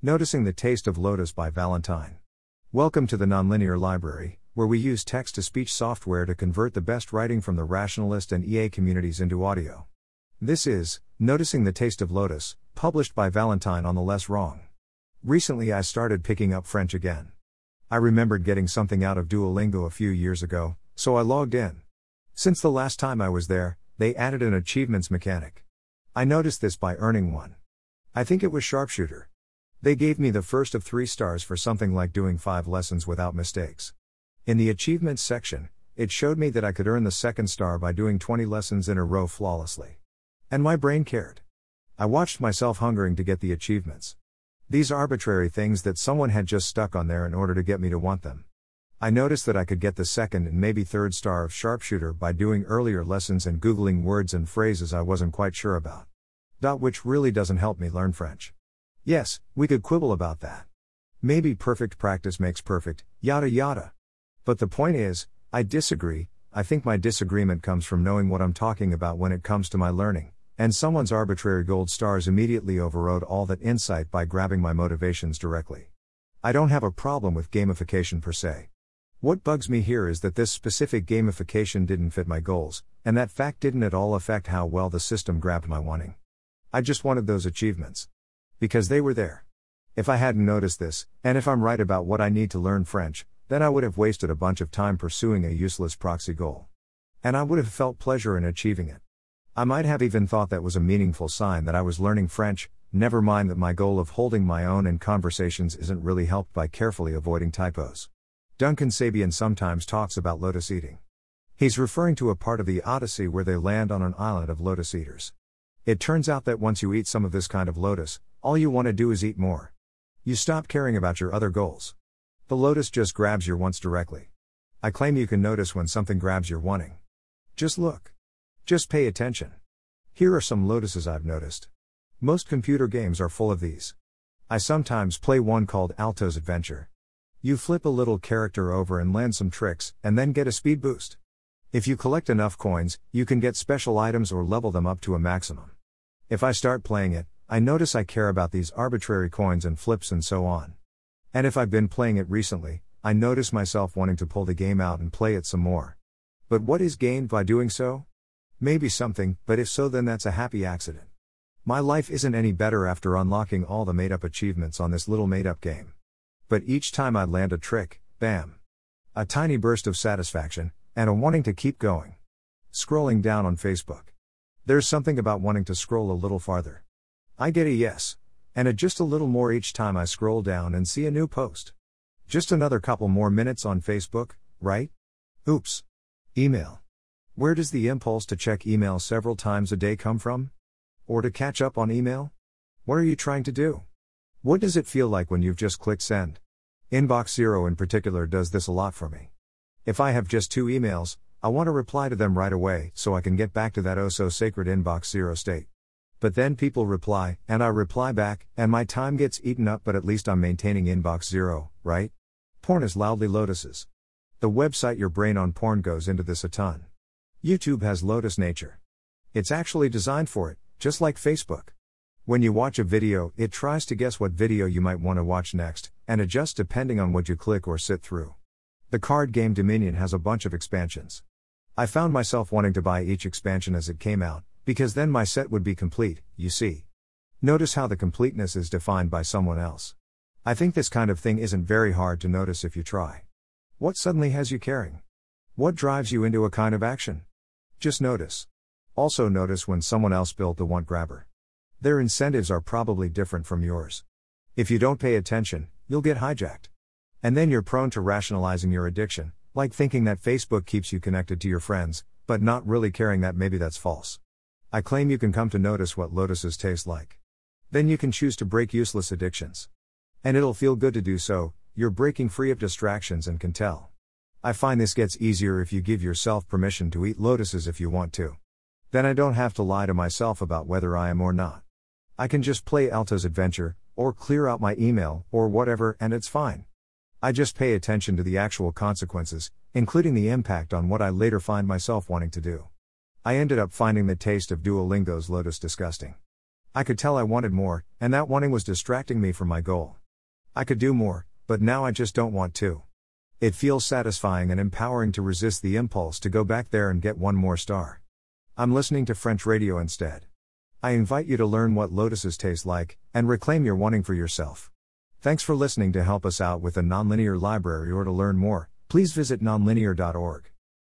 Noticing the Taste of Lotus by Valentine. Welcome to the Nonlinear Library, where we use text to speech software to convert the best writing from the rationalist and EA communities into audio. This is Noticing the Taste of Lotus, published by Valentine on the Less Wrong. Recently, I started picking up French again. I remembered getting something out of Duolingo a few years ago, so I logged in. Since the last time I was there, they added an achievements mechanic. I noticed this by earning one. I think it was Sharpshooter. They gave me the first of three stars for something like doing five lessons without mistakes. In the achievements section, it showed me that I could earn the second star by doing 20 lessons in a row flawlessly. And my brain cared. I watched myself hungering to get the achievements. These arbitrary things that someone had just stuck on there in order to get me to want them. I noticed that I could get the second and maybe third star of sharpshooter by doing earlier lessons and Googling words and phrases I wasn't quite sure about. Dot which really doesn't help me learn French. Yes, we could quibble about that. Maybe perfect practice makes perfect, yada yada. But the point is, I disagree. I think my disagreement comes from knowing what I'm talking about when it comes to my learning, and someone's arbitrary gold stars immediately overrode all that insight by grabbing my motivations directly. I don't have a problem with gamification per se. What bugs me here is that this specific gamification didn't fit my goals, and that fact didn't at all affect how well the system grabbed my wanting. I just wanted those achievements. Because they were there. If I hadn't noticed this, and if I'm right about what I need to learn French, then I would have wasted a bunch of time pursuing a useless proxy goal. And I would have felt pleasure in achieving it. I might have even thought that was a meaningful sign that I was learning French, never mind that my goal of holding my own in conversations isn't really helped by carefully avoiding typos. Duncan Sabien sometimes talks about lotus eating. He's referring to a part of the Odyssey where they land on an island of lotus eaters. It turns out that once you eat some of this kind of lotus, all you want to do is eat more. You stop caring about your other goals. The lotus just grabs your wants directly. I claim you can notice when something grabs your wanting. Just look. Just pay attention. Here are some lotuses I've noticed. Most computer games are full of these. I sometimes play one called Alto's Adventure. You flip a little character over and land some tricks, and then get a speed boost. If you collect enough coins, you can get special items or level them up to a maximum. If I start playing it, I notice I care about these arbitrary coins and flips and so on. And if I've been playing it recently, I notice myself wanting to pull the game out and play it some more. But what is gained by doing so? Maybe something, but if so, then that's a happy accident. My life isn't any better after unlocking all the made up achievements on this little made up game. But each time I land a trick, bam! A tiny burst of satisfaction, and a wanting to keep going. Scrolling down on Facebook. There's something about wanting to scroll a little farther. I get a yes. And a just a little more each time I scroll down and see a new post. Just another couple more minutes on Facebook, right? Oops. Email. Where does the impulse to check email several times a day come from? Or to catch up on email? What are you trying to do? What does it feel like when you've just clicked send? Inbox Zero in particular does this a lot for me. If I have just two emails, I want to reply to them right away so I can get back to that oh so sacred Inbox Zero state. But then people reply, and I reply back, and my time gets eaten up, but at least I'm maintaining inbox zero, right? Porn is loudly lotuses. The website Your Brain on Porn goes into this a ton. YouTube has lotus nature. It's actually designed for it, just like Facebook. When you watch a video, it tries to guess what video you might want to watch next, and adjusts depending on what you click or sit through. The card game Dominion has a bunch of expansions. I found myself wanting to buy each expansion as it came out, because then my set would be complete, you see. Notice how the completeness is defined by someone else. I think this kind of thing isn't very hard to notice if you try. What suddenly has you caring? What drives you into a kind of action? Just notice. Also, notice when someone else built the want grabber. Their incentives are probably different from yours. If you don't pay attention, you'll get hijacked. And then you're prone to rationalizing your addiction, like thinking that Facebook keeps you connected to your friends, but not really caring that maybe that's false. I claim you can come to notice what lotuses taste like. Then you can choose to break useless addictions. And it'll feel good to do so, you're breaking free of distractions and can tell. I find this gets easier if you give yourself permission to eat lotuses if you want to. Then I don't have to lie to myself about whether I am or not. I can just play Alto's adventure, or clear out my email, or whatever, and it's fine. I just pay attention to the actual consequences, including the impact on what I later find myself wanting to do. I ended up finding the taste of Duolingo's Lotus disgusting. I could tell I wanted more, and that wanting was distracting me from my goal. I could do more, but now I just don't want to. It feels satisfying and empowering to resist the impulse to go back there and get one more star. I'm listening to French radio instead. I invite you to learn what lotuses taste like, and reclaim your wanting for yourself. Thanks for listening to help us out with the Nonlinear Library or to learn more, please visit nonlinear.org.